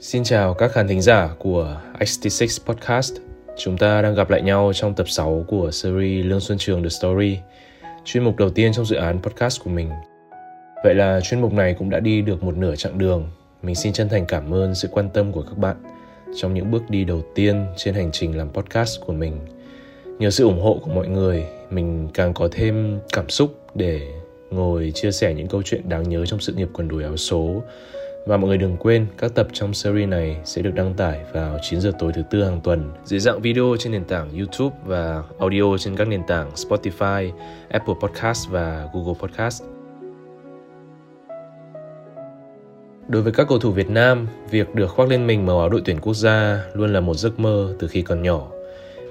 Xin chào các khán thính giả của XT6 Podcast. Chúng ta đang gặp lại nhau trong tập 6 của series Lương Xuân Trường The Story, chuyên mục đầu tiên trong dự án podcast của mình. Vậy là chuyên mục này cũng đã đi được một nửa chặng đường. Mình xin chân thành cảm ơn sự quan tâm của các bạn trong những bước đi đầu tiên trên hành trình làm podcast của mình. Nhờ sự ủng hộ của mọi người, mình càng có thêm cảm xúc để ngồi chia sẻ những câu chuyện đáng nhớ trong sự nghiệp quần đùi áo số và mọi người đừng quên, các tập trong series này sẽ được đăng tải vào 9 giờ tối thứ tư hàng tuần dưới dạng video trên nền tảng YouTube và audio trên các nền tảng Spotify, Apple Podcast và Google Podcast. Đối với các cầu thủ Việt Nam, việc được khoác lên mình màu áo đội tuyển quốc gia luôn là một giấc mơ từ khi còn nhỏ.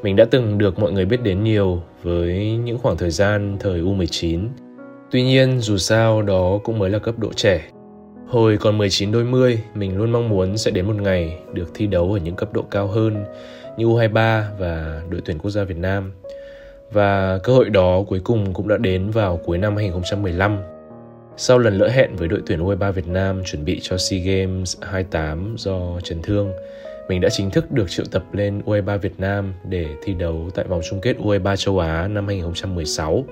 Mình đã từng được mọi người biết đến nhiều với những khoảng thời gian thời U19. Tuy nhiên, dù sao đó cũng mới là cấp độ trẻ Hồi còn 19 đôi mươi, mình luôn mong muốn sẽ đến một ngày được thi đấu ở những cấp độ cao hơn như U23 và đội tuyển quốc gia Việt Nam. Và cơ hội đó cuối cùng cũng đã đến vào cuối năm 2015. Sau lần lỡ hẹn với đội tuyển U23 Việt Nam chuẩn bị cho SEA Games 28 do chấn thương, mình đã chính thức được triệu tập lên U23 Việt Nam để thi đấu tại vòng chung kết U23 châu Á năm 2016.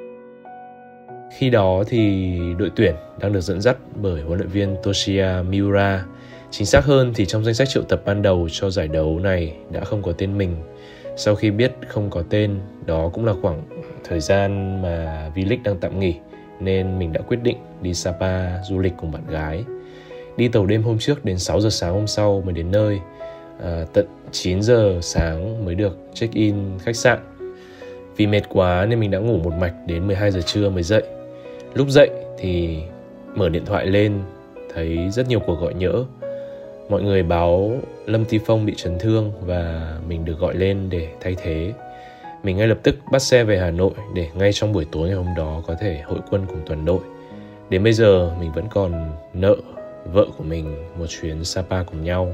Khi đó thì đội tuyển đang được dẫn dắt bởi huấn luyện viên Toshiya Miura. Chính xác hơn thì trong danh sách triệu tập ban đầu cho giải đấu này đã không có tên mình. Sau khi biết không có tên, đó cũng là khoảng thời gian mà V-League đang tạm nghỉ nên mình đã quyết định đi Sapa du lịch cùng bạn gái. Đi tàu đêm hôm trước đến 6 giờ sáng hôm sau mới đến nơi. À, tận 9 giờ sáng mới được check-in khách sạn. Vì mệt quá nên mình đã ngủ một mạch đến 12 giờ trưa mới dậy lúc dậy thì mở điện thoại lên, thấy rất nhiều cuộc gọi nhỡ. Mọi người báo lâm Thi phong bị chấn thương và mình được gọi lên để thay thế. Mình ngay lập tức bắt xe về hà nội để ngay trong buổi tối ngày hôm đó có thể hội quân cùng toàn đội. Đến bây giờ, mình vẫn còn nợ vợ của mình một chuyến sapa cùng nhau.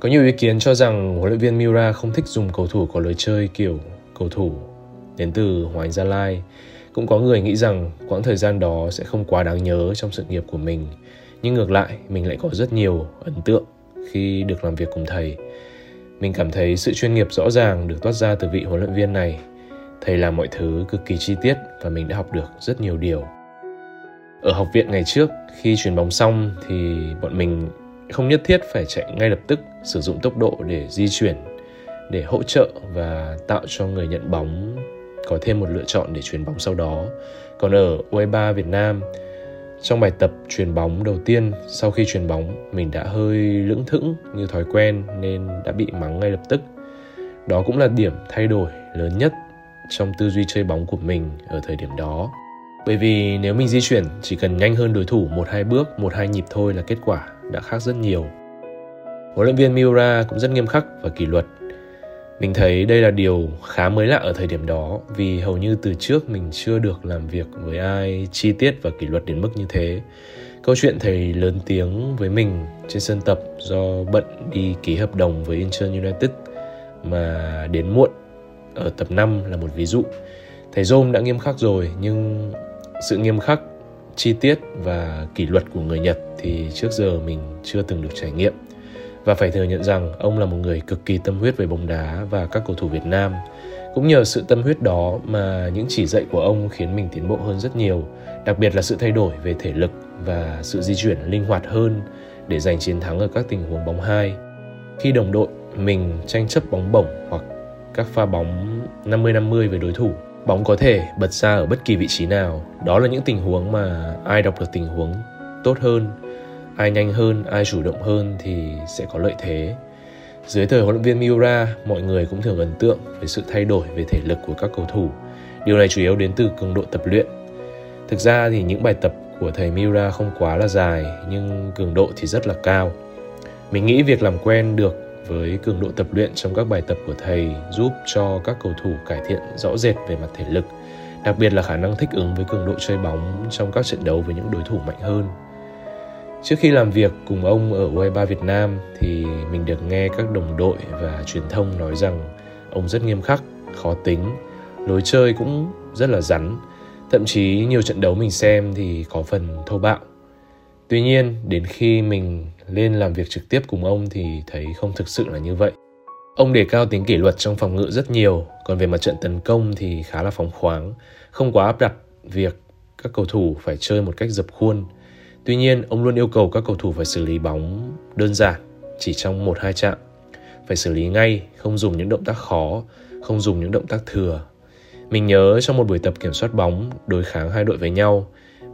Có nhiều ý kiến cho rằng huấn luyện viên Miura không thích dùng cầu thủ có lối chơi kiểu cầu thủ đến từ Hoàng Gia Lai. Cũng có người nghĩ rằng quãng thời gian đó sẽ không quá đáng nhớ trong sự nghiệp của mình. Nhưng ngược lại, mình lại có rất nhiều ấn tượng khi được làm việc cùng thầy. Mình cảm thấy sự chuyên nghiệp rõ ràng được toát ra từ vị huấn luyện viên này. Thầy làm mọi thứ cực kỳ chi tiết và mình đã học được rất nhiều điều. Ở học viện ngày trước, khi chuyển bóng xong thì bọn mình không nhất thiết phải chạy ngay lập tức sử dụng tốc độ để di chuyển để hỗ trợ và tạo cho người nhận bóng có thêm một lựa chọn để chuyền bóng sau đó. Còn ở U23 Việt Nam, trong bài tập chuyền bóng đầu tiên sau khi chuyền bóng mình đã hơi lưỡng thững như thói quen nên đã bị mắng ngay lập tức. Đó cũng là điểm thay đổi lớn nhất trong tư duy chơi bóng của mình ở thời điểm đó. Bởi vì nếu mình di chuyển chỉ cần nhanh hơn đối thủ một hai bước, một hai nhịp thôi là kết quả đã khác rất nhiều. Huấn luyện viên Miura cũng rất nghiêm khắc và kỷ luật mình thấy đây là điều khá mới lạ ở thời điểm đó vì hầu như từ trước mình chưa được làm việc với ai chi tiết và kỷ luật đến mức như thế. Câu chuyện thầy lớn tiếng với mình trên sân tập do bận đi ký hợp đồng với Inter United mà đến muộn ở tập 5 là một ví dụ. Thầy Rome đã nghiêm khắc rồi nhưng sự nghiêm khắc, chi tiết và kỷ luật của người Nhật thì trước giờ mình chưa từng được trải nghiệm và phải thừa nhận rằng ông là một người cực kỳ tâm huyết về bóng đá và các cầu thủ Việt Nam. Cũng nhờ sự tâm huyết đó mà những chỉ dạy của ông khiến mình tiến bộ hơn rất nhiều, đặc biệt là sự thay đổi về thể lực và sự di chuyển linh hoạt hơn để giành chiến thắng ở các tình huống bóng hai. Khi đồng đội mình tranh chấp bóng bổng hoặc các pha bóng 50-50 với đối thủ, bóng có thể bật ra ở bất kỳ vị trí nào. Đó là những tình huống mà ai đọc được tình huống tốt hơn ai nhanh hơn, ai chủ động hơn thì sẽ có lợi thế. Dưới thời huấn luyện viên Miura, mọi người cũng thường ấn tượng với sự thay đổi về thể lực của các cầu thủ. Điều này chủ yếu đến từ cường độ tập luyện. Thực ra thì những bài tập của thầy Miura không quá là dài, nhưng cường độ thì rất là cao. Mình nghĩ việc làm quen được với cường độ tập luyện trong các bài tập của thầy giúp cho các cầu thủ cải thiện rõ rệt về mặt thể lực, đặc biệt là khả năng thích ứng với cường độ chơi bóng trong các trận đấu với những đối thủ mạnh hơn. Trước khi làm việc cùng ông ở U23 Việt Nam thì mình được nghe các đồng đội và truyền thông nói rằng ông rất nghiêm khắc, khó tính, lối chơi cũng rất là rắn. Thậm chí nhiều trận đấu mình xem thì có phần thô bạo. Tuy nhiên, đến khi mình lên làm việc trực tiếp cùng ông thì thấy không thực sự là như vậy. Ông đề cao tính kỷ luật trong phòng ngự rất nhiều, còn về mặt trận tấn công thì khá là phóng khoáng, không quá áp đặt việc các cầu thủ phải chơi một cách dập khuôn. Tuy nhiên, ông luôn yêu cầu các cầu thủ phải xử lý bóng đơn giản, chỉ trong 1-2 chạm. Phải xử lý ngay, không dùng những động tác khó, không dùng những động tác thừa. Mình nhớ trong một buổi tập kiểm soát bóng, đối kháng hai đội với nhau,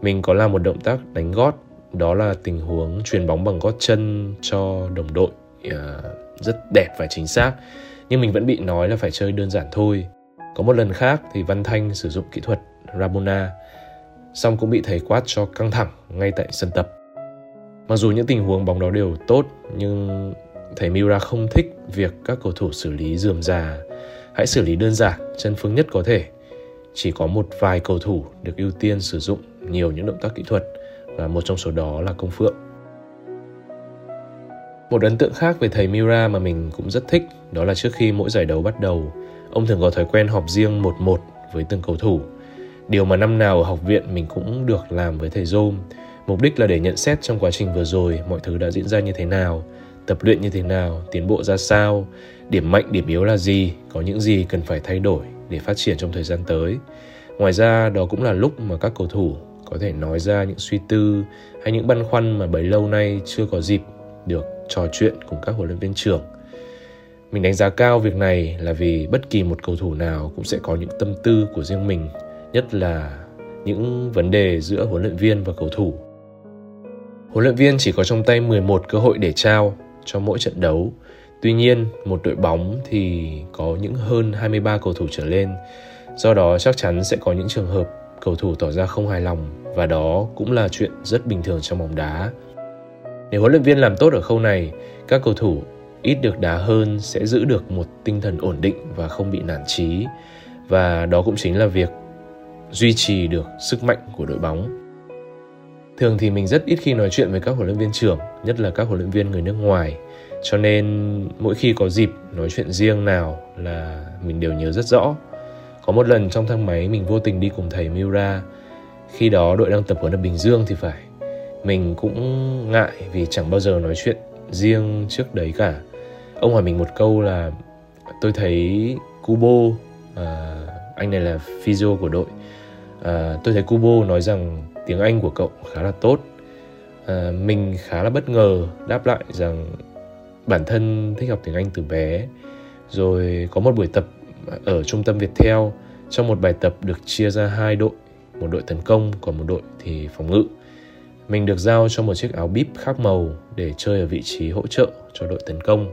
mình có làm một động tác đánh gót, đó là tình huống truyền bóng bằng gót chân cho đồng đội. À, rất đẹp và chính xác nhưng mình vẫn bị nói là phải chơi đơn giản thôi có một lần khác thì văn thanh sử dụng kỹ thuật rabona xong cũng bị thầy quát cho căng thẳng ngay tại sân tập. Mặc dù những tình huống bóng đó đều tốt nhưng thầy Miura không thích việc các cầu thủ xử lý dườm già. Hãy xử lý đơn giản chân phương nhất có thể. Chỉ có một vài cầu thủ được ưu tiên sử dụng nhiều những động tác kỹ thuật và một trong số đó là công phượng. Một ấn tượng khác về thầy Mira mà mình cũng rất thích đó là trước khi mỗi giải đấu bắt đầu, ông thường có thói quen họp riêng một một với từng cầu thủ. Điều mà năm nào ở học viện mình cũng được làm với thầy Dôm. Mục đích là để nhận xét trong quá trình vừa rồi mọi thứ đã diễn ra như thế nào, tập luyện như thế nào, tiến bộ ra sao, điểm mạnh, điểm yếu là gì, có những gì cần phải thay đổi để phát triển trong thời gian tới. Ngoài ra, đó cũng là lúc mà các cầu thủ có thể nói ra những suy tư hay những băn khoăn mà bấy lâu nay chưa có dịp được trò chuyện cùng các huấn luyện viên trưởng. Mình đánh giá cao việc này là vì bất kỳ một cầu thủ nào cũng sẽ có những tâm tư của riêng mình, nhất là những vấn đề giữa huấn luyện viên và cầu thủ. Huấn luyện viên chỉ có trong tay 11 cơ hội để trao cho mỗi trận đấu. Tuy nhiên, một đội bóng thì có những hơn 23 cầu thủ trở lên. Do đó chắc chắn sẽ có những trường hợp cầu thủ tỏ ra không hài lòng và đó cũng là chuyện rất bình thường trong bóng đá. Nếu huấn luyện viên làm tốt ở khâu này, các cầu thủ ít được đá hơn sẽ giữ được một tinh thần ổn định và không bị nản trí và đó cũng chính là việc duy trì được sức mạnh của đội bóng. Thường thì mình rất ít khi nói chuyện với các huấn luyện viên trưởng, nhất là các huấn luyện viên người nước ngoài. Cho nên mỗi khi có dịp nói chuyện riêng nào là mình đều nhớ rất rõ. Có một lần trong thang máy mình vô tình đi cùng thầy Miura, khi đó đội đang tập huấn ở Bình Dương thì phải mình cũng ngại vì chẳng bao giờ nói chuyện riêng trước đấy cả ông hỏi mình một câu là tôi thấy Kubo à, anh này là physio của đội à, tôi thấy Kubo nói rằng tiếng Anh của cậu khá là tốt. À, mình khá là bất ngờ đáp lại rằng bản thân thích học tiếng Anh từ bé. Rồi có một buổi tập ở trung tâm Viettel trong một bài tập được chia ra hai đội một đội tấn công còn một đội thì phòng ngự. Mình được giao cho một chiếc áo bíp khác màu để chơi ở vị trí hỗ trợ cho đội tấn công.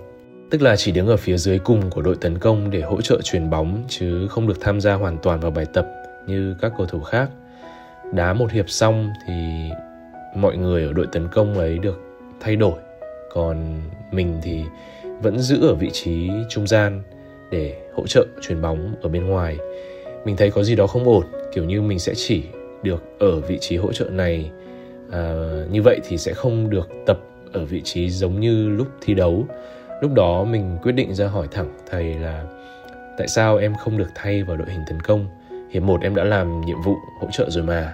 Tức là chỉ đứng ở phía dưới cùng của đội tấn công để hỗ trợ chuyền bóng chứ không được tham gia hoàn toàn vào bài tập như các cầu thủ khác. Đá một hiệp xong thì mọi người ở đội tấn công ấy được thay đổi. Còn mình thì vẫn giữ ở vị trí trung gian để hỗ trợ chuyền bóng ở bên ngoài. Mình thấy có gì đó không ổn, kiểu như mình sẽ chỉ được ở vị trí hỗ trợ này à, như vậy thì sẽ không được tập ở vị trí giống như lúc thi đấu lúc đó mình quyết định ra hỏi thẳng thầy là tại sao em không được thay vào đội hình tấn công hiệp một em đã làm nhiệm vụ hỗ trợ rồi mà.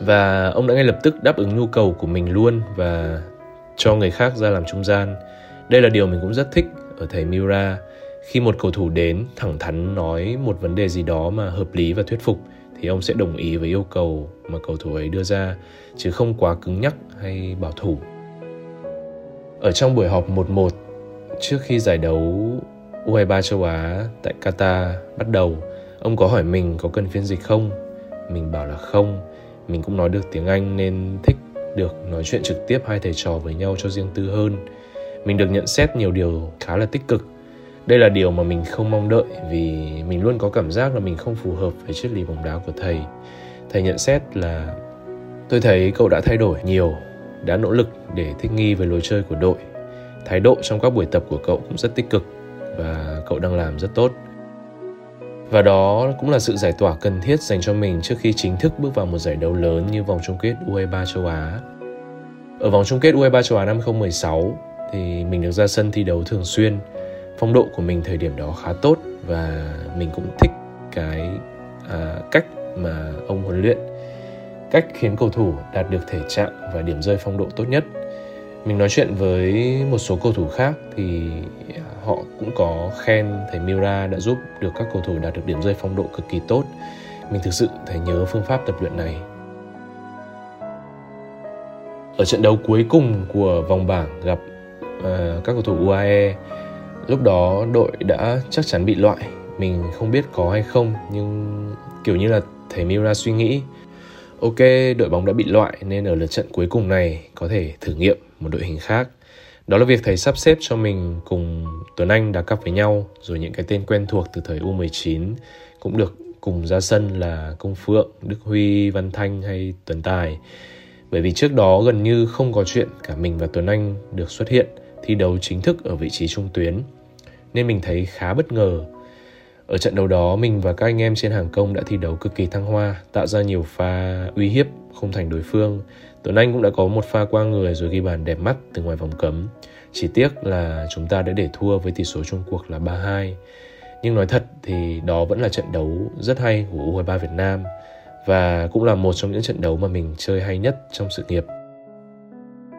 Và ông đã ngay lập tức đáp ứng nhu cầu của mình luôn và cho người khác ra làm trung gian. Đây là điều mình cũng rất thích ở thầy Miura khi một cầu thủ đến thẳng thắn nói một vấn đề gì đó mà hợp lý và thuyết phục thì ông sẽ đồng ý với yêu cầu mà cầu thủ ấy đưa ra chứ không quá cứng nhắc hay bảo thủ. Ở trong buổi họp 1-1 trước khi giải đấu U23 châu Á tại Qatar bắt đầu, ông có hỏi mình có cần phiên dịch không? Mình bảo là không. Mình cũng nói được tiếng Anh nên thích được nói chuyện trực tiếp hai thầy trò với nhau cho riêng tư hơn. Mình được nhận xét nhiều điều khá là tích cực đây là điều mà mình không mong đợi vì mình luôn có cảm giác là mình không phù hợp với triết lý bóng đá của thầy thầy nhận xét là, tôi thấy cậu đã thay đổi nhiều, đã nỗ lực để thích nghi với lối chơi của đội thái độ trong các buổi tập của cậu cũng rất tích cực và cậu đang làm rất tốt và đó cũng là sự giải tỏa cần thiết dành cho mình trước khi chính thức bước vào một giải đấu lớn như vòng chung kết U23 châu Á. Ở vòng chung kết U23 châu Á năm 2016 thì mình được ra sân thi đấu thường xuyên phong độ của mình thời điểm đó khá tốt và mình cũng thích cái à, cách mà ông huấn luyện cách khiến cầu thủ đạt được thể trạng và điểm rơi phong độ tốt nhất. Mình nói chuyện với một số cầu thủ khác thì à, họ cũng có khen thầy Mira đã giúp được các cầu thủ đạt được điểm rơi phong độ cực kỳ tốt. Mình thực sự thấy nhớ phương pháp tập luyện này. Ở trận đấu cuối cùng của vòng bảng gặp uh, các cầu thủ UAE, lúc đó đội đã chắc chắn bị loại. Mình không biết có hay không nhưng kiểu như là thầy Mira suy nghĩ ok đội bóng đã bị loại nên ở lượt trận cuối cùng này có thể thử nghiệm một đội hình khác đó là việc thầy sắp xếp cho mình cùng Tuấn Anh đá cặp với nhau rồi những cái tên quen thuộc từ thời U19 cũng được cùng ra sân là Công Phượng, Đức Huy, Văn Thanh hay Tuấn Tài. Bởi vì trước đó gần như không có chuyện cả mình và Tuấn Anh được xuất hiện thi đấu chính thức ở vị trí trung tuyến. Nên mình thấy khá bất ngờ ở trận đấu đó, mình và các anh em trên hàng công đã thi đấu cực kỳ thăng hoa, tạo ra nhiều pha uy hiếp không thành đối phương. Tuấn Anh cũng đã có một pha qua người rồi ghi bàn đẹp mắt từ ngoài vòng cấm. Chỉ tiếc là chúng ta đã để thua với tỷ số chung cuộc là 3-2. Nhưng nói thật thì đó vẫn là trận đấu rất hay của U23 Việt Nam và cũng là một trong những trận đấu mà mình chơi hay nhất trong sự nghiệp.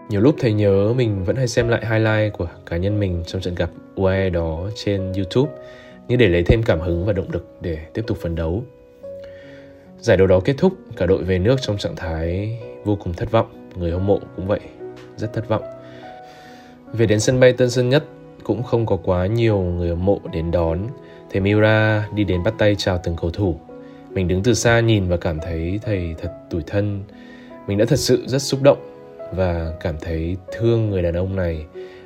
Nhiều lúc thầy nhớ mình vẫn hay xem lại highlight của cá nhân mình trong trận gặp UAE đó trên YouTube như để lấy thêm cảm hứng và động lực để tiếp tục phấn đấu. Giải đấu đó kết thúc, cả đội về nước trong trạng thái vô cùng thất vọng, người hâm mộ cũng vậy, rất thất vọng. Về đến sân bay Tân Sơn Nhất cũng không có quá nhiều người hâm mộ đến đón. Thầy Miura đi đến bắt tay chào từng cầu thủ. Mình đứng từ xa nhìn và cảm thấy thầy thật tủi thân. Mình đã thật sự rất xúc động và cảm thấy thương người đàn ông này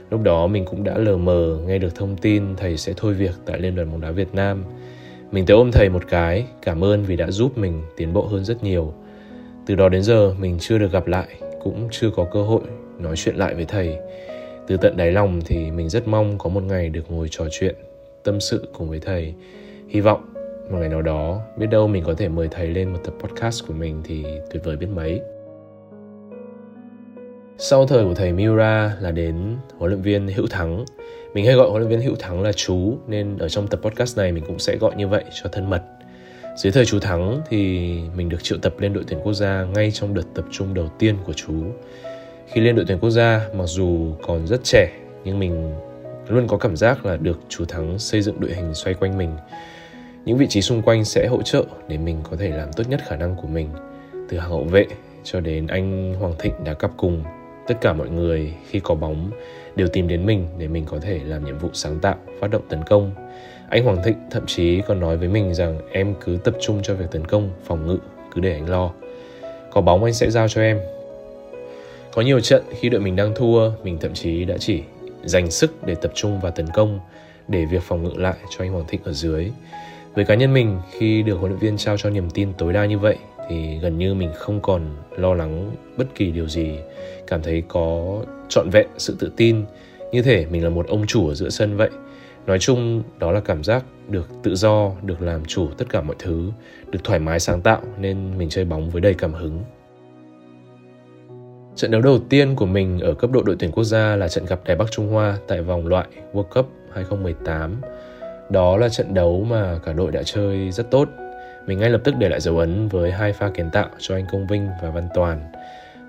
Lúc đó mình cũng đã lờ mờ nghe được thông tin thầy sẽ thôi việc tại Liên đoàn bóng đá Việt Nam. Mình tới ôm thầy một cái, cảm ơn vì đã giúp mình tiến bộ hơn rất nhiều. Từ đó đến giờ mình chưa được gặp lại, cũng chưa có cơ hội nói chuyện lại với thầy. Từ tận đáy lòng thì mình rất mong có một ngày được ngồi trò chuyện, tâm sự cùng với thầy. Hy vọng một ngày nào đó, biết đâu mình có thể mời thầy lên một tập podcast của mình thì tuyệt vời biết mấy. Sau thời của thầy Miura là đến huấn luyện viên Hữu Thắng. Mình hay gọi huấn luyện viên Hữu Thắng là chú nên ở trong tập podcast này mình cũng sẽ gọi như vậy cho thân mật. Dưới thời chú Thắng thì mình được triệu tập lên đội tuyển quốc gia ngay trong đợt tập trung đầu tiên của chú. Khi lên đội tuyển quốc gia, mặc dù còn rất trẻ nhưng mình luôn có cảm giác là được chú Thắng xây dựng đội hình xoay quanh mình. Những vị trí xung quanh sẽ hỗ trợ để mình có thể làm tốt nhất khả năng của mình. Từ hàng hậu vệ cho đến anh Hoàng Thịnh đã cặp cùng tất cả mọi người khi có bóng đều tìm đến mình để mình có thể làm nhiệm vụ sáng tạo phát động tấn công anh hoàng thịnh thậm chí còn nói với mình rằng em cứ tập trung cho việc tấn công, phòng ngự, cứ để anh lo. Có bóng anh sẽ giao cho em. Có nhiều trận khi đội mình đang thua, mình thậm chí đã chỉ dành sức để tập trung vào tấn công, để việc phòng ngự lại cho anh hoàng thịnh ở dưới. Với cá nhân mình, khi được huấn luyện viên trao cho niềm tin tối đa như vậy, thì gần như mình không còn lo lắng bất kỳ điều gì, cảm thấy có trọn vẹn sự tự tin. Như thể mình là một ông chủ ở giữa sân vậy nói chung, đó là cảm giác được tự do, được làm chủ tất cả mọi thứ, được thoải mái sáng tạo nên mình chơi bóng với đầy cảm hứng Trận đấu đầu tiên của mình ở cấp độ đội tuyển quốc gia là trận gặp Đài Bắc Trung Hoa tại vòng loại World Cup 2018. Đó là trận đấu mà cả đội đã chơi rất tốt mình ngay lập tức để lại dấu ấn với hai pha kiến tạo cho anh Công Vinh và Văn Toàn.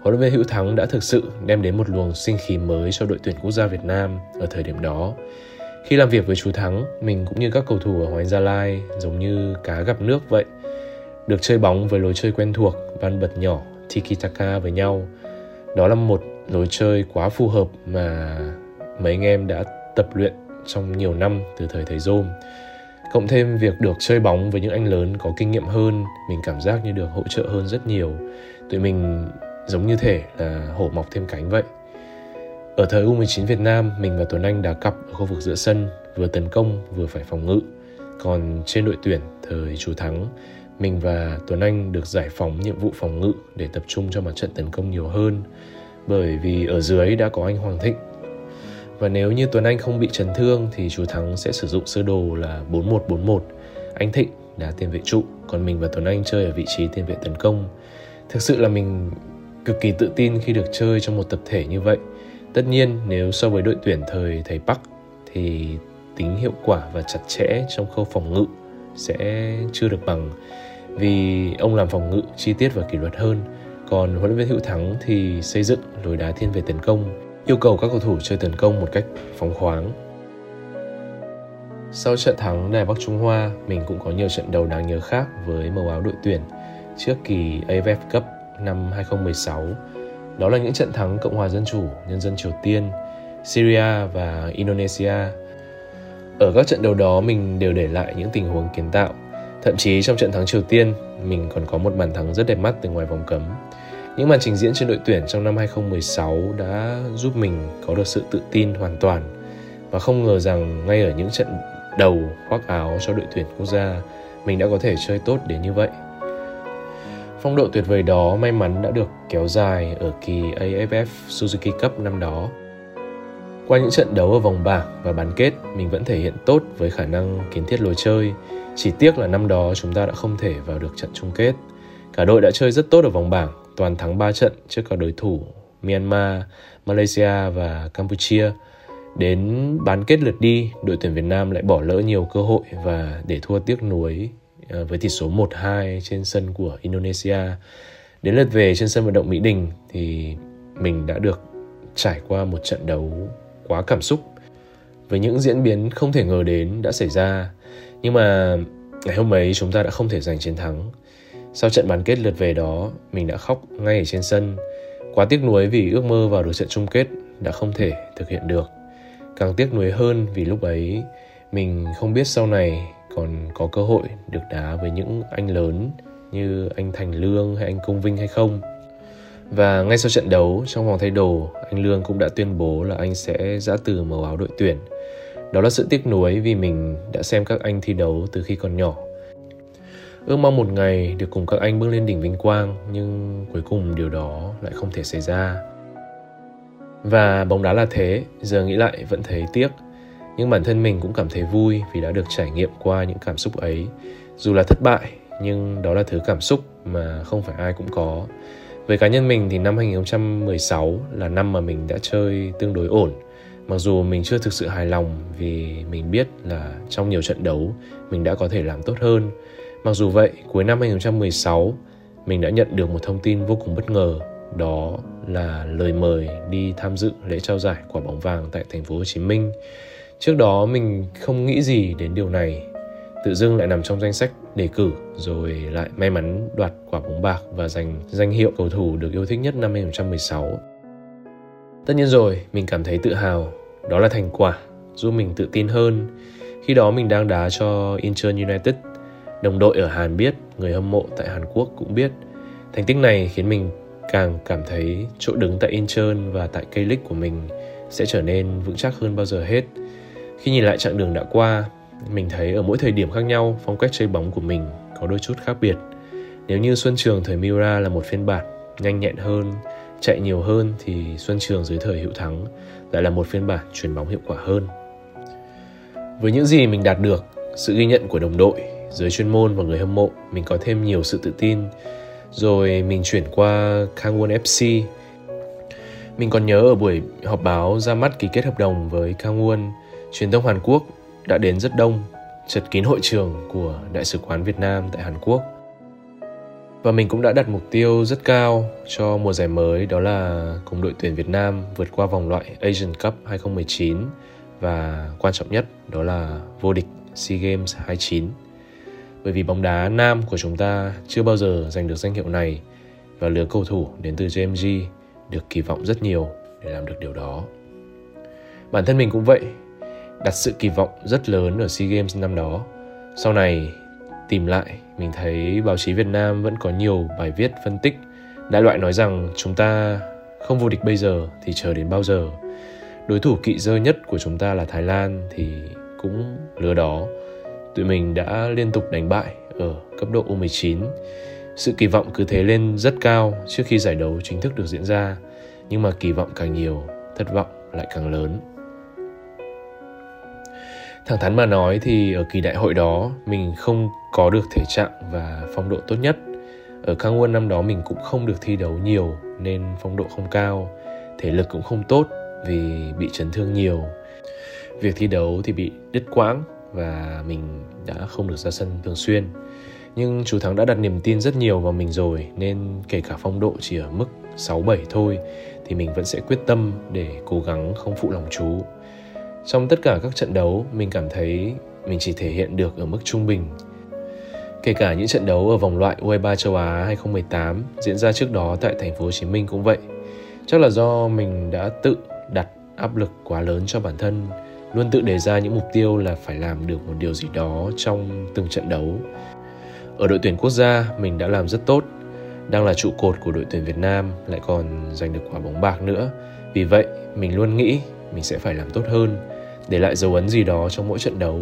Huấn luyện viên Hữu Thắng đã thực sự đem đến một luồng sinh khí mới cho đội tuyển quốc gia Việt Nam ở thời điểm đó. Khi làm việc với chú Thắng, mình cũng như các cầu thủ ở Hoàng Gia Lai giống như cá gặp nước vậy. Được chơi bóng với lối chơi quen thuộc, van bật nhỏ, tiki-taka với nhau. Đó là một lối chơi quá phù hợp mà mấy anh em đã tập luyện trong nhiều năm từ thời thầy Dôm. Cộng thêm việc được chơi bóng với những anh lớn có kinh nghiệm hơn, mình cảm giác như được hỗ trợ hơn rất nhiều. Tụi mình giống như thể là hổ mọc thêm cánh vậy. Ở thời U19 Việt Nam, mình và Tuấn Anh đã cặp ở khu vực giữa sân, vừa tấn công vừa phải phòng ngự. Còn trên đội tuyển thời chủ thắng, mình và Tuấn Anh được giải phóng nhiệm vụ phòng ngự để tập trung cho mặt trận tấn công nhiều hơn. Bởi vì ở dưới đã có anh Hoàng Thịnh và nếu như Tuấn Anh không bị chấn thương thì chú Thắng sẽ sử dụng sơ đồ là 4141. Anh Thịnh là tiền vệ trụ, còn mình và Tuấn Anh chơi ở vị trí tiền vệ tấn công. Thực sự là mình cực kỳ tự tin khi được chơi trong một tập thể như vậy. Tất nhiên nếu so với đội tuyển thời thầy Park thì tính hiệu quả và chặt chẽ trong khâu phòng ngự sẽ chưa được bằng vì ông làm phòng ngự chi tiết và kỷ luật hơn Còn huấn luyện viên Hữu Thắng thì xây dựng lối đá thiên về tấn công, yêu cầu các cầu thủ chơi tấn công một cách phóng khoáng. Sau trận thắng Đài Bắc Trung Hoa, mình cũng có nhiều trận đấu đáng nhớ khác với màu áo đội tuyển trước kỳ AFF Cup năm 2016. Đó là những trận thắng Cộng hòa Dân chủ Nhân dân Triều Tiên, Syria và Indonesia. Ở các trận đấu đó mình đều để lại những tình huống kiến tạo. Thậm chí trong trận thắng Triều Tiên, mình còn có một bàn thắng rất đẹp mắt từ ngoài vòng cấm. Những màn trình diễn trên đội tuyển trong năm 2016 đã giúp mình có được sự tự tin hoàn toàn và không ngờ rằng ngay ở những trận đầu khoác áo cho đội tuyển quốc gia mình đã có thể chơi tốt đến như vậy. Phong độ tuyệt vời đó may mắn đã được kéo dài ở kỳ AFF Suzuki Cup năm đó. Qua những trận đấu ở vòng bảng và bán kết, mình vẫn thể hiện tốt với khả năng kiến thiết lối chơi. Chỉ tiếc là năm đó chúng ta đã không thể vào được trận chung kết. Cả đội đã chơi rất tốt ở vòng bảng, toàn thắng 3 trận trước các đối thủ Myanmar, Malaysia và Campuchia. Đến bán kết lượt đi, đội tuyển Việt Nam lại bỏ lỡ nhiều cơ hội và để thua tiếc nuối Ờ, với tỷ số 1-2 trên sân của Indonesia. Đến lượt về trên sân vận động Mỹ Đình thì mình đã được trải qua một trận đấu quá cảm xúc với những diễn biến không thể ngờ đến đã xảy ra. Nhưng mà ngày hôm ấy chúng ta đã không thể giành chiến thắng. Sau trận bán kết lượt về đó, mình đã khóc ngay ở trên sân. Quá tiếc nuối vì ước mơ vào được trận chung kết đã không thể thực hiện được. Càng tiếc nuối hơn vì lúc ấy mình không biết sau này còn có cơ hội được đá với những anh lớn như anh Thành Lương hay anh Công Vinh hay không. Và ngay sau trận đấu, trong vòng thay đồ, anh Lương cũng đã tuyên bố là anh sẽ giã từ màu áo đội tuyển. Đó là sự tiếc nuối vì mình đã xem các anh thi đấu từ khi còn nhỏ. Ước mong một ngày được cùng các anh bước lên đỉnh vinh quang, nhưng cuối cùng điều đó lại không thể xảy ra. Và bóng đá là thế, giờ nghĩ lại vẫn thấy tiếc. Nhưng bản thân mình cũng cảm thấy vui vì đã được trải nghiệm qua những cảm xúc ấy. Dù là thất bại, nhưng đó là thứ cảm xúc mà không phải ai cũng có. Với cá nhân mình thì năm 2016 là năm mà mình đã chơi tương đối ổn. Mặc dù mình chưa thực sự hài lòng vì mình biết là trong nhiều trận đấu mình đã có thể làm tốt hơn. Mặc dù vậy, cuối năm 2016 mình đã nhận được một thông tin vô cùng bất ngờ đó là lời mời đi tham dự lễ trao giải quả bóng vàng tại thành phố Hồ Chí Minh. Trước đó mình không nghĩ gì đến điều này, tự dưng lại nằm trong danh sách đề cử rồi lại may mắn đoạt quả bóng bạc và giành danh hiệu cầu thủ được yêu thích nhất năm 2016. Tất nhiên rồi, mình cảm thấy tự hào, đó là thành quả giúp mình tự tin hơn. Khi đó mình đang đá cho Incheon United, đồng đội ở Hàn biết, người hâm mộ tại Hàn Quốc cũng biết. Thành tích này khiến mình càng cảm thấy chỗ đứng tại Incheon và tại cây league của mình sẽ trở nên vững chắc hơn bao giờ hết. Khi nhìn lại chặng đường đã qua, mình thấy ở mỗi thời điểm khác nhau, phong cách chơi bóng của mình có đôi chút khác biệt. Nếu như Xuân Trường thời Miura là một phiên bản nhanh nhẹn hơn, chạy nhiều hơn thì Xuân Trường dưới thời Hữu Thắng lại là một phiên bản chuyển bóng hiệu quả hơn. Với những gì mình đạt được, sự ghi nhận của đồng đội, giới chuyên môn và người hâm mộ, mình có thêm nhiều sự tự tin rồi mình chuyển qua Kangwon FC. Mình còn nhớ ở buổi họp báo ra mắt ký kết hợp đồng với Kangwon, truyền thông Hàn Quốc đã đến rất đông, chật kín hội trường của Đại sứ quán Việt Nam tại Hàn Quốc. Và mình cũng đã đặt mục tiêu rất cao cho mùa giải mới đó là cùng đội tuyển Việt Nam vượt qua vòng loại Asian Cup 2019 và quan trọng nhất đó là vô địch SEA Games 29 bởi vì bóng đá nam của chúng ta chưa bao giờ giành được danh hiệu này và lứa cầu thủ đến từ JMG được kỳ vọng rất nhiều để làm được điều đó. Bản thân mình cũng vậy, đặt sự kỳ vọng rất lớn ở SEA Games năm đó. Sau này tìm lại, mình thấy báo chí Việt Nam vẫn có nhiều bài viết phân tích đại loại nói rằng chúng ta không vô địch bây giờ thì chờ đến bao giờ. Đối thủ kỵ dơ nhất của chúng ta là Thái Lan thì cũng lứa đó tụi mình đã liên tục đánh bại ở cấp độ U19. Sự kỳ vọng cứ thế lên rất cao trước khi giải đấu chính thức được diễn ra, nhưng mà kỳ vọng càng nhiều, thất vọng lại càng lớn. Thẳng thắn mà nói thì ở kỳ đại hội đó mình không có được thể trạng và phong độ tốt nhất. Ở Kangwon năm đó mình cũng không được thi đấu nhiều nên phong độ không cao, thể lực cũng không tốt vì bị chấn thương nhiều. Việc thi đấu thì bị đứt quãng và mình đã không được ra sân thường xuyên Nhưng chú Thắng đã đặt niềm tin rất nhiều vào mình rồi nên kể cả phong độ chỉ ở mức 6-7 thôi thì mình vẫn sẽ quyết tâm để cố gắng không phụ lòng chú. Trong tất cả các trận đấu, mình cảm thấy mình chỉ thể hiện được ở mức trung bình. Kể cả những trận đấu ở vòng loại U23 châu Á 2018 diễn ra trước đó tại thành phố Hồ Chí Minh cũng vậy. Chắc là do mình đã tự đặt áp lực quá lớn cho bản thân, luôn tự đề ra những mục tiêu là phải làm được một điều gì đó trong từng trận đấu. Ở đội tuyển quốc gia, mình đã làm rất tốt, đang là trụ cột của đội tuyển Việt Nam lại còn giành được quả bóng bạc nữa. Vì vậy, mình luôn nghĩ mình sẽ phải làm tốt hơn, để lại dấu ấn gì đó trong mỗi trận đấu.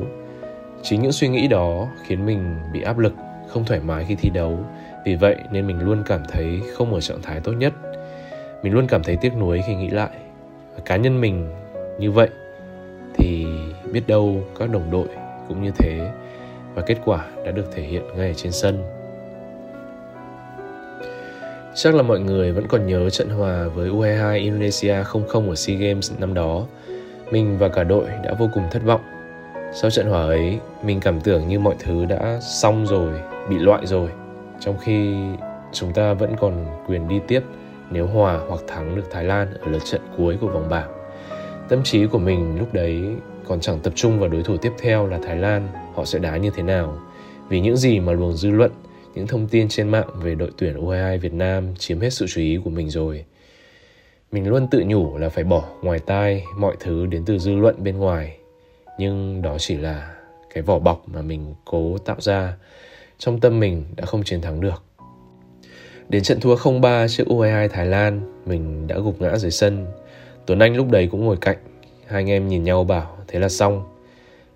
Chính những suy nghĩ đó khiến mình bị áp lực, không thoải mái khi thi đấu. Vì vậy nên mình luôn cảm thấy không ở trạng thái tốt nhất. Mình luôn cảm thấy tiếc nuối khi nghĩ lại. Cá nhân mình như vậy thì biết đâu các đồng đội cũng như thế và kết quả đã được thể hiện ngay ở trên sân. Chắc là mọi người vẫn còn nhớ trận hòa với U22 Indonesia 0-0 ở SEA Games năm đó. Mình và cả đội đã vô cùng thất vọng. Sau trận hòa ấy, mình cảm tưởng như mọi thứ đã xong rồi, bị loại rồi. Trong khi chúng ta vẫn còn quyền đi tiếp nếu hòa hoặc thắng được Thái Lan ở lượt trận cuối của vòng bảng. Tâm trí của mình lúc đấy còn chẳng tập trung vào đối thủ tiếp theo là Thái Lan, họ sẽ đá như thế nào. Vì những gì mà luồng dư luận, những thông tin trên mạng về đội tuyển U22 Việt Nam chiếm hết sự chú ý của mình rồi. Mình luôn tự nhủ là phải bỏ ngoài tai mọi thứ đến từ dư luận bên ngoài. Nhưng đó chỉ là cái vỏ bọc mà mình cố tạo ra. Trong tâm mình đã không chiến thắng được. Đến trận thua 0-3 trước U22 Thái Lan, mình đã gục ngã dưới sân. Tuấn Anh lúc đấy cũng ngồi cạnh. Hai anh em nhìn nhau bảo thế là xong.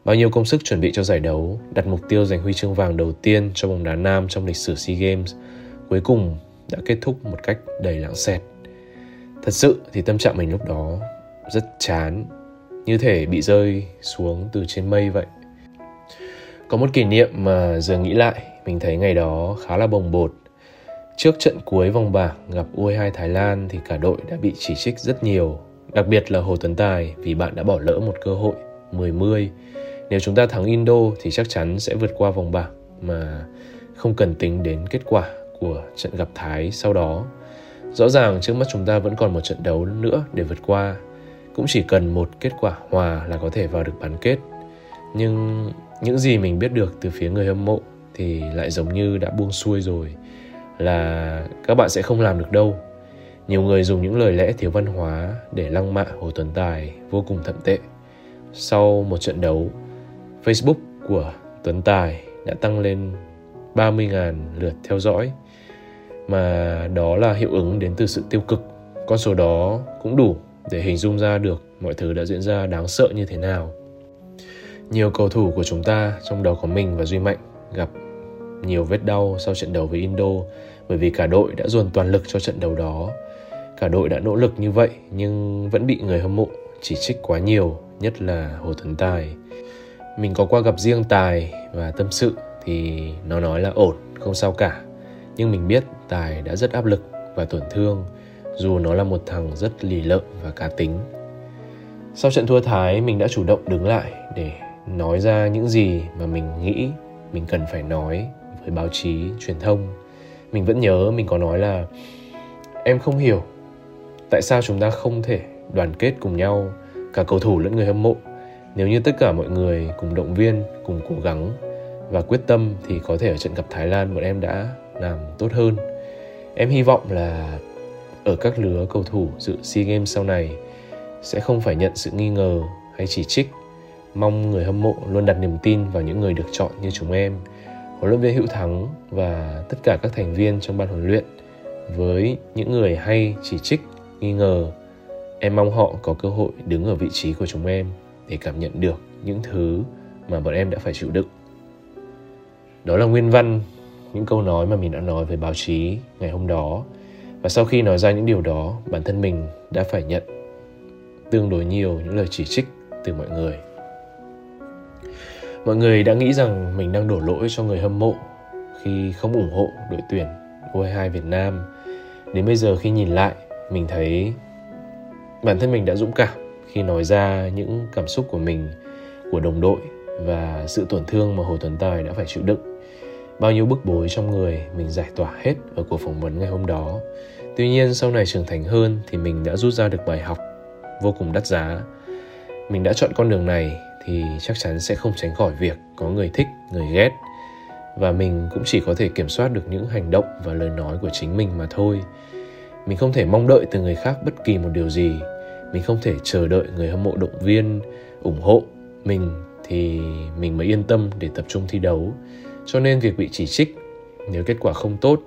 Bao nhiêu công sức chuẩn bị cho giải đấu, đặt mục tiêu giành huy chương vàng đầu tiên cho bóng đá nam trong lịch sử SEA Games, cuối cùng đã kết thúc một cách đầy lãng xẹt. Thật sự thì tâm trạng mình lúc đó rất chán, như thể bị rơi xuống từ trên mây vậy. Có một kỷ niệm mà giờ nghĩ lại, mình thấy ngày đó khá là bồng bột. Trước trận cuối vòng bảng gặp U22 Thái Lan thì cả đội đã bị chỉ trích rất nhiều, đặc biệt là Hồ Tuấn Tài vì bạn đã bỏ lỡ một cơ hội 10-10. Nếu chúng ta thắng Indo thì chắc chắn sẽ vượt qua vòng bảng mà không cần tính đến kết quả của trận gặp Thái sau đó. Rõ ràng trước mắt chúng ta vẫn còn một trận đấu nữa để vượt qua. Cũng chỉ cần một kết quả hòa là có thể vào được bán kết. Nhưng những gì mình biết được từ phía người hâm mộ thì lại giống như đã buông xuôi rồi là các bạn sẽ không làm được đâu. Nhiều người dùng những lời lẽ thiếu văn hóa để lăng mạ Hồ Tuấn Tài vô cùng thậm tệ. Sau một trận đấu, Facebook của Tuấn Tài đã tăng lên 30.000 lượt theo dõi mà đó là hiệu ứng đến từ sự tiêu cực. Con số đó cũng đủ để hình dung ra được mọi thứ đã diễn ra đáng sợ như thế nào. Nhiều cầu thủ của chúng ta, trong đó có mình và Duy Mạnh, gặp nhiều vết đau sau trận đấu với Indo bởi vì cả đội đã dồn toàn lực cho trận đấu đó. Cả đội đã nỗ lực như vậy nhưng vẫn bị người hâm mộ chỉ trích quá nhiều, nhất là Hồ Tuấn Tài. Mình có qua gặp riêng Tài và tâm sự thì nó nói là ổn, không sao cả. Nhưng mình biết Tài đã rất áp lực và tổn thương dù nó là một thằng rất lì lợm và cá tính. Sau trận thua Thái, mình đã chủ động đứng lại để nói ra những gì mà mình nghĩ mình cần phải nói với báo chí, truyền thông. Mình vẫn nhớ mình có nói là em không hiểu tại sao chúng ta không thể đoàn kết cùng nhau, cả cầu thủ lẫn người hâm mộ. Nếu như tất cả mọi người cùng động viên, cùng cố gắng và quyết tâm thì có thể ở trận gặp Thái Lan bọn em đã làm tốt hơn. Em hy vọng là ở các lứa cầu thủ dự SEA Games sau này sẽ không phải nhận sự nghi ngờ hay chỉ trích. Mong người hâm mộ luôn đặt niềm tin vào những người được chọn như chúng em, huấn luyện viên Hữu Thắng và tất cả các thành viên trong ban huấn luyện với những người hay chỉ trích, nghi ngờ. Em mong họ có cơ hội đứng ở vị trí của chúng em để cảm nhận được những thứ mà bọn em đã phải chịu đựng. Đó là nguyên văn những câu nói mà mình đã nói với báo chí ngày hôm đó và sau khi nói ra những điều đó bản thân mình đã phải nhận tương đối nhiều những lời chỉ trích từ mọi người mọi người đã nghĩ rằng mình đang đổ lỗi cho người hâm mộ khi không ủng hộ đội tuyển U22 Việt Nam. Đến bây giờ khi nhìn lại, mình thấy bản thân mình đã dũng cảm khi nói ra những cảm xúc của mình, của đồng đội và sự tổn thương mà Hồ Tuấn Tài đã phải chịu đựng bao nhiêu bức bối trong người mình giải tỏa hết ở cuộc phỏng vấn ngày hôm đó. Tuy nhiên sau này trưởng thành hơn thì mình đã rút ra được bài học vô cùng đắt giá. Mình đã chọn con đường này thì chắc chắn sẽ không tránh khỏi việc có người thích, người ghét. Và mình cũng chỉ có thể kiểm soát được những hành động và lời nói của chính mình mà thôi. Mình không thể mong đợi từ người khác bất kỳ một điều gì. Mình không thể chờ đợi người hâm mộ động viên, ủng hộ mình thì mình mới yên tâm để tập trung thi đấu cho nên việc bị chỉ trích, nếu kết quả không tốt,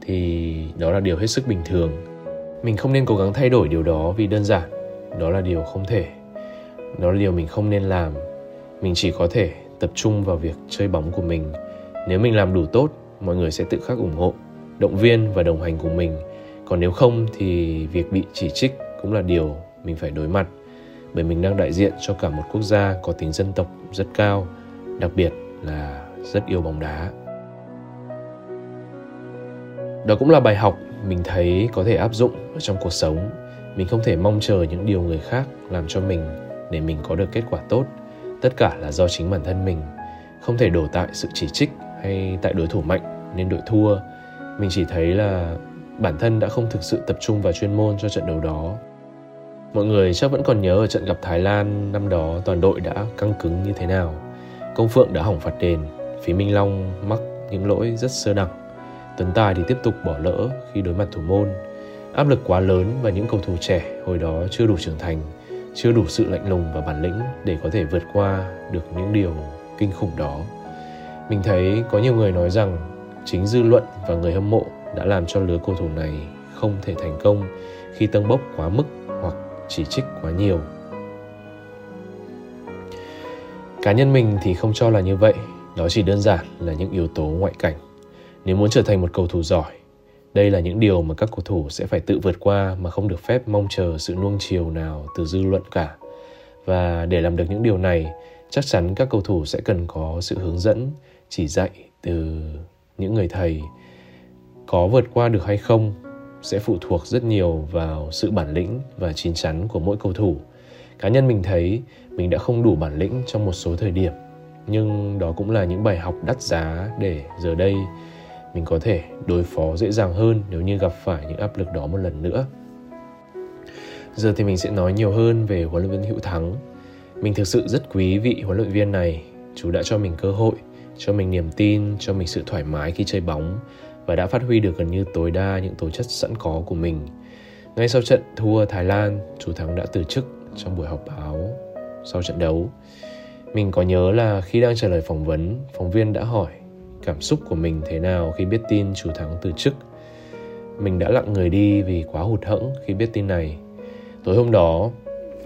thì đó là điều hết sức bình thường. Mình không nên cố gắng thay đổi điều đó vì đơn giản, đó là điều không thể. Đó là điều mình không nên làm. Mình chỉ có thể tập trung vào việc chơi bóng của mình. Nếu mình làm đủ tốt, mọi người sẽ tự khắc ủng hộ, động viên và đồng hành cùng mình. Còn nếu không thì việc bị chỉ trích cũng là điều mình phải đối mặt. Bởi mình đang đại diện cho cả một quốc gia có tính dân tộc rất cao, đặc biệt là rất yêu bóng đá. Đó cũng là bài học mình thấy có thể áp dụng ở trong cuộc sống. Mình không thể mong chờ những điều người khác làm cho mình để mình có được kết quả tốt. Tất cả là do chính bản thân mình. Không thể đổ tại sự chỉ trích hay tại đối thủ mạnh nên đội thua. Mình chỉ thấy là bản thân đã không thực sự tập trung vào chuyên môn cho trận đấu đó. Mọi người chắc vẫn còn nhớ ở trận gặp thái lan năm đó toàn đội đã căng cứng như thế nào. Công phượng đã hỏng phạt đền phía minh long mắc những lỗi rất sơ đẳng. Tấn tài thì tiếp tục bỏ lỡ khi đối mặt thủ môn. Áp lực quá lớn và những cầu thủ trẻ hồi đó chưa đủ trưởng thành, chưa đủ sự lạnh lùng và bản lĩnh để có thể vượt qua được những điều kinh khủng đó. Mình thấy có nhiều người nói rằng chính dư luận và người hâm mộ đã làm cho lứa cầu thủ này không thể thành công khi tăng bốc quá mức hoặc chỉ trích quá nhiều. Cá nhân mình thì không cho là như vậy đó chỉ đơn giản là những yếu tố ngoại cảnh. Nếu muốn trở thành một cầu thủ giỏi, đây là những điều mà các cầu thủ sẽ phải tự vượt qua mà không được phép mong chờ sự nuông chiều nào từ dư luận cả. Và để làm được những điều này, chắc chắn các cầu thủ sẽ cần có sự hướng dẫn, chỉ dạy từ những người thầy. Có vượt qua được hay không sẽ phụ thuộc rất nhiều vào sự bản lĩnh và chín chắn của mỗi cầu thủ. Cá nhân mình thấy, mình đã không đủ bản lĩnh trong một số thời điểm nhưng đó cũng là những bài học đắt giá để giờ đây mình có thể đối phó dễ dàng hơn nếu như gặp phải những áp lực đó một lần nữa. Giờ thì mình sẽ nói nhiều hơn về huấn luyện viên hữu thắng. Mình thực sự rất quý vị huấn luyện viên này. Chú đã cho mình cơ hội cho mình niềm tin cho mình sự thoải mái khi chơi bóng và đã phát huy được gần như tối đa những tố chất sẵn có của mình. Ngay sau trận thua Thái Lan, chú Thắng đã từ chức trong buổi họp báo sau trận đấu. Mình có nhớ là khi đang trả lời phỏng vấn, phóng viên đã hỏi cảm xúc của mình thế nào khi biết tin chú Thắng từ chức. Mình đã lặng người đi vì quá hụt hẫng khi biết tin này. Tối hôm đó,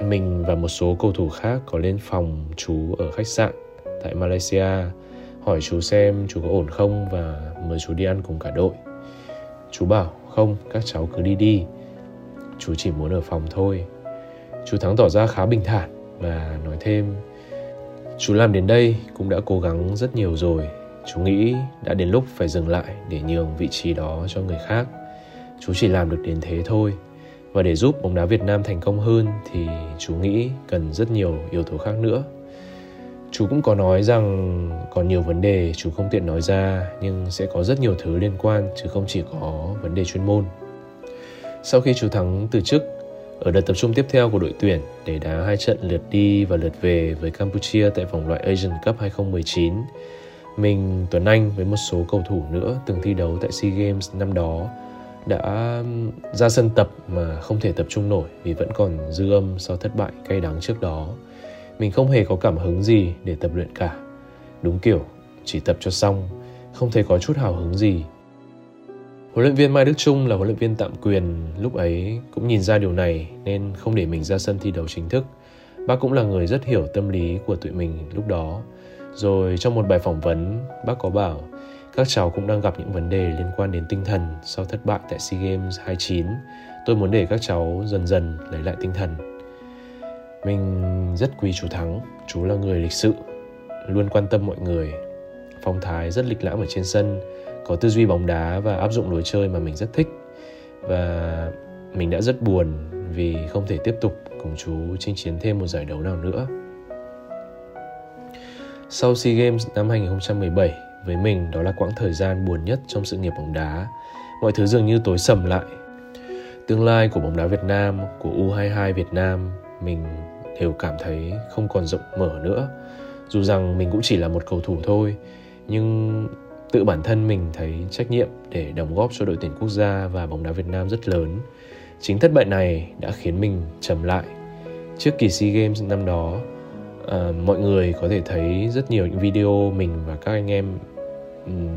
mình và một số cầu thủ khác có lên phòng chú ở khách sạn tại Malaysia hỏi chú xem chú có ổn không và mời chú đi ăn cùng cả đội. Chú bảo không, các cháu cứ đi đi. Chú chỉ muốn ở phòng thôi. Chú Thắng tỏ ra khá bình thản và nói thêm Chú làm đến đây cũng đã cố gắng rất nhiều rồi Chú nghĩ đã đến lúc phải dừng lại để nhường vị trí đó cho người khác. Chú chỉ làm được đến thế thôi. Và để giúp bóng đá Việt Nam thành công hơn thì chú nghĩ cần rất nhiều yếu tố khác nữa. Chú cũng có nói rằng còn nhiều vấn đề chú không tiện nói ra nhưng sẽ có rất nhiều thứ liên quan chứ không chỉ có vấn đề chuyên môn. Sau khi chú Thắng từ chức, ở đợt tập trung tiếp theo của đội tuyển để đá hai trận lượt đi và lượt về với Campuchia tại vòng loại Asian Cup 2019, mình Tuấn Anh với một số cầu thủ nữa từng thi đấu tại SEA Games năm đó đã ra sân tập mà không thể tập trung nổi vì vẫn còn dư âm sau thất bại cay đắng trước đó. Mình không hề có cảm hứng gì để tập luyện cả. Đúng kiểu, chỉ tập cho xong, không thấy có chút hào hứng gì. Huấn luyện viên Mai Đức Trung là huấn luyện viên tạm quyền lúc ấy cũng nhìn ra điều này nên không để mình ra sân thi đấu chính thức. Bác cũng là người rất hiểu tâm lý của tụi mình lúc đó rồi trong một bài phỏng vấn, bác có bảo các cháu cũng đang gặp những vấn đề liên quan đến tinh thần sau thất bại tại SEA Games 29. Tôi muốn để các cháu dần dần lấy lại tinh thần. Mình rất quý chú Thắng, chú là người lịch sự, luôn quan tâm mọi người. Phong thái rất lịch lãm ở trên sân, có tư duy bóng đá và áp dụng lối chơi mà mình rất thích. Và mình đã rất buồn vì không thể tiếp tục cùng chú chinh chiến thêm một giải đấu nào nữa. Sau SEA Games năm 2017, với mình đó là quãng thời gian buồn nhất trong sự nghiệp bóng đá. Mọi thứ dường như tối sầm lại. Tương lai của bóng đá Việt Nam, của U22 Việt Nam, mình đều cảm thấy không còn rộng mở nữa. Dù rằng mình cũng chỉ là một cầu thủ thôi, nhưng tự bản thân mình thấy trách nhiệm để đóng góp cho đội tuyển quốc gia và bóng đá Việt Nam rất lớn. Chính thất bại này đã khiến mình trầm lại. Trước kỳ SEA Games năm đó, à, mọi người có thể thấy rất nhiều những video mình và các anh em um,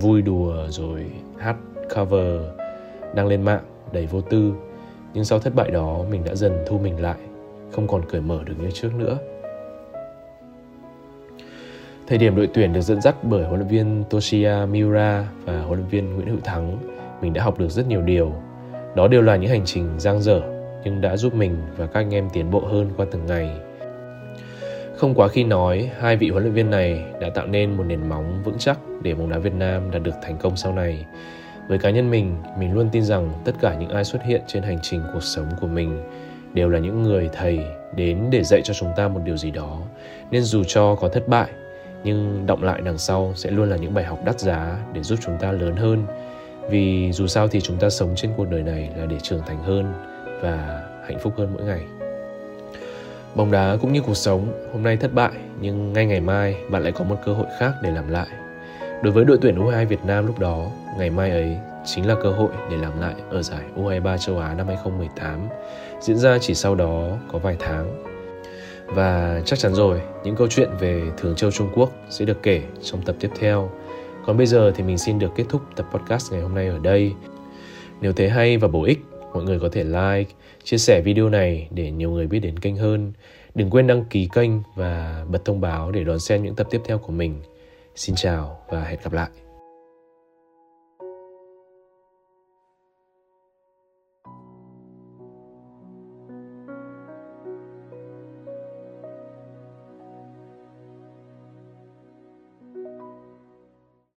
vui đùa rồi hát cover đăng lên mạng đầy vô tư nhưng sau thất bại đó mình đã dần thu mình lại không còn cởi mở được như trước nữa thời điểm đội tuyển được dẫn dắt bởi huấn luyện viên Toshiya Miura và huấn luyện viên Nguyễn Hữu Thắng mình đã học được rất nhiều điều đó đều là những hành trình giang dở nhưng đã giúp mình và các anh em tiến bộ hơn qua từng ngày không quá khi nói, hai vị huấn luyện viên này đã tạo nên một nền móng vững chắc để bóng đá Việt Nam đạt được thành công sau này. Với cá nhân mình, mình luôn tin rằng tất cả những ai xuất hiện trên hành trình cuộc sống của mình đều là những người thầy đến để dạy cho chúng ta một điều gì đó. Nên dù cho có thất bại, nhưng động lại đằng sau sẽ luôn là những bài học đắt giá để giúp chúng ta lớn hơn. Vì dù sao thì chúng ta sống trên cuộc đời này là để trưởng thành hơn và hạnh phúc hơn mỗi ngày. Bóng đá cũng như cuộc sống, hôm nay thất bại nhưng ngay ngày mai bạn lại có một cơ hội khác để làm lại. Đối với đội tuyển U22 Việt Nam lúc đó, ngày mai ấy chính là cơ hội để làm lại ở giải U23 châu Á năm 2018, diễn ra chỉ sau đó có vài tháng. Và chắc chắn rồi, những câu chuyện về Thường Châu Trung Quốc sẽ được kể trong tập tiếp theo. Còn bây giờ thì mình xin được kết thúc tập podcast ngày hôm nay ở đây. Nếu thấy hay và bổ ích, mọi người có thể like, chia sẻ video này để nhiều người biết đến kênh hơn. Đừng quên đăng ký kênh và bật thông báo để đón xem những tập tiếp theo của mình. Xin chào và hẹn gặp lại.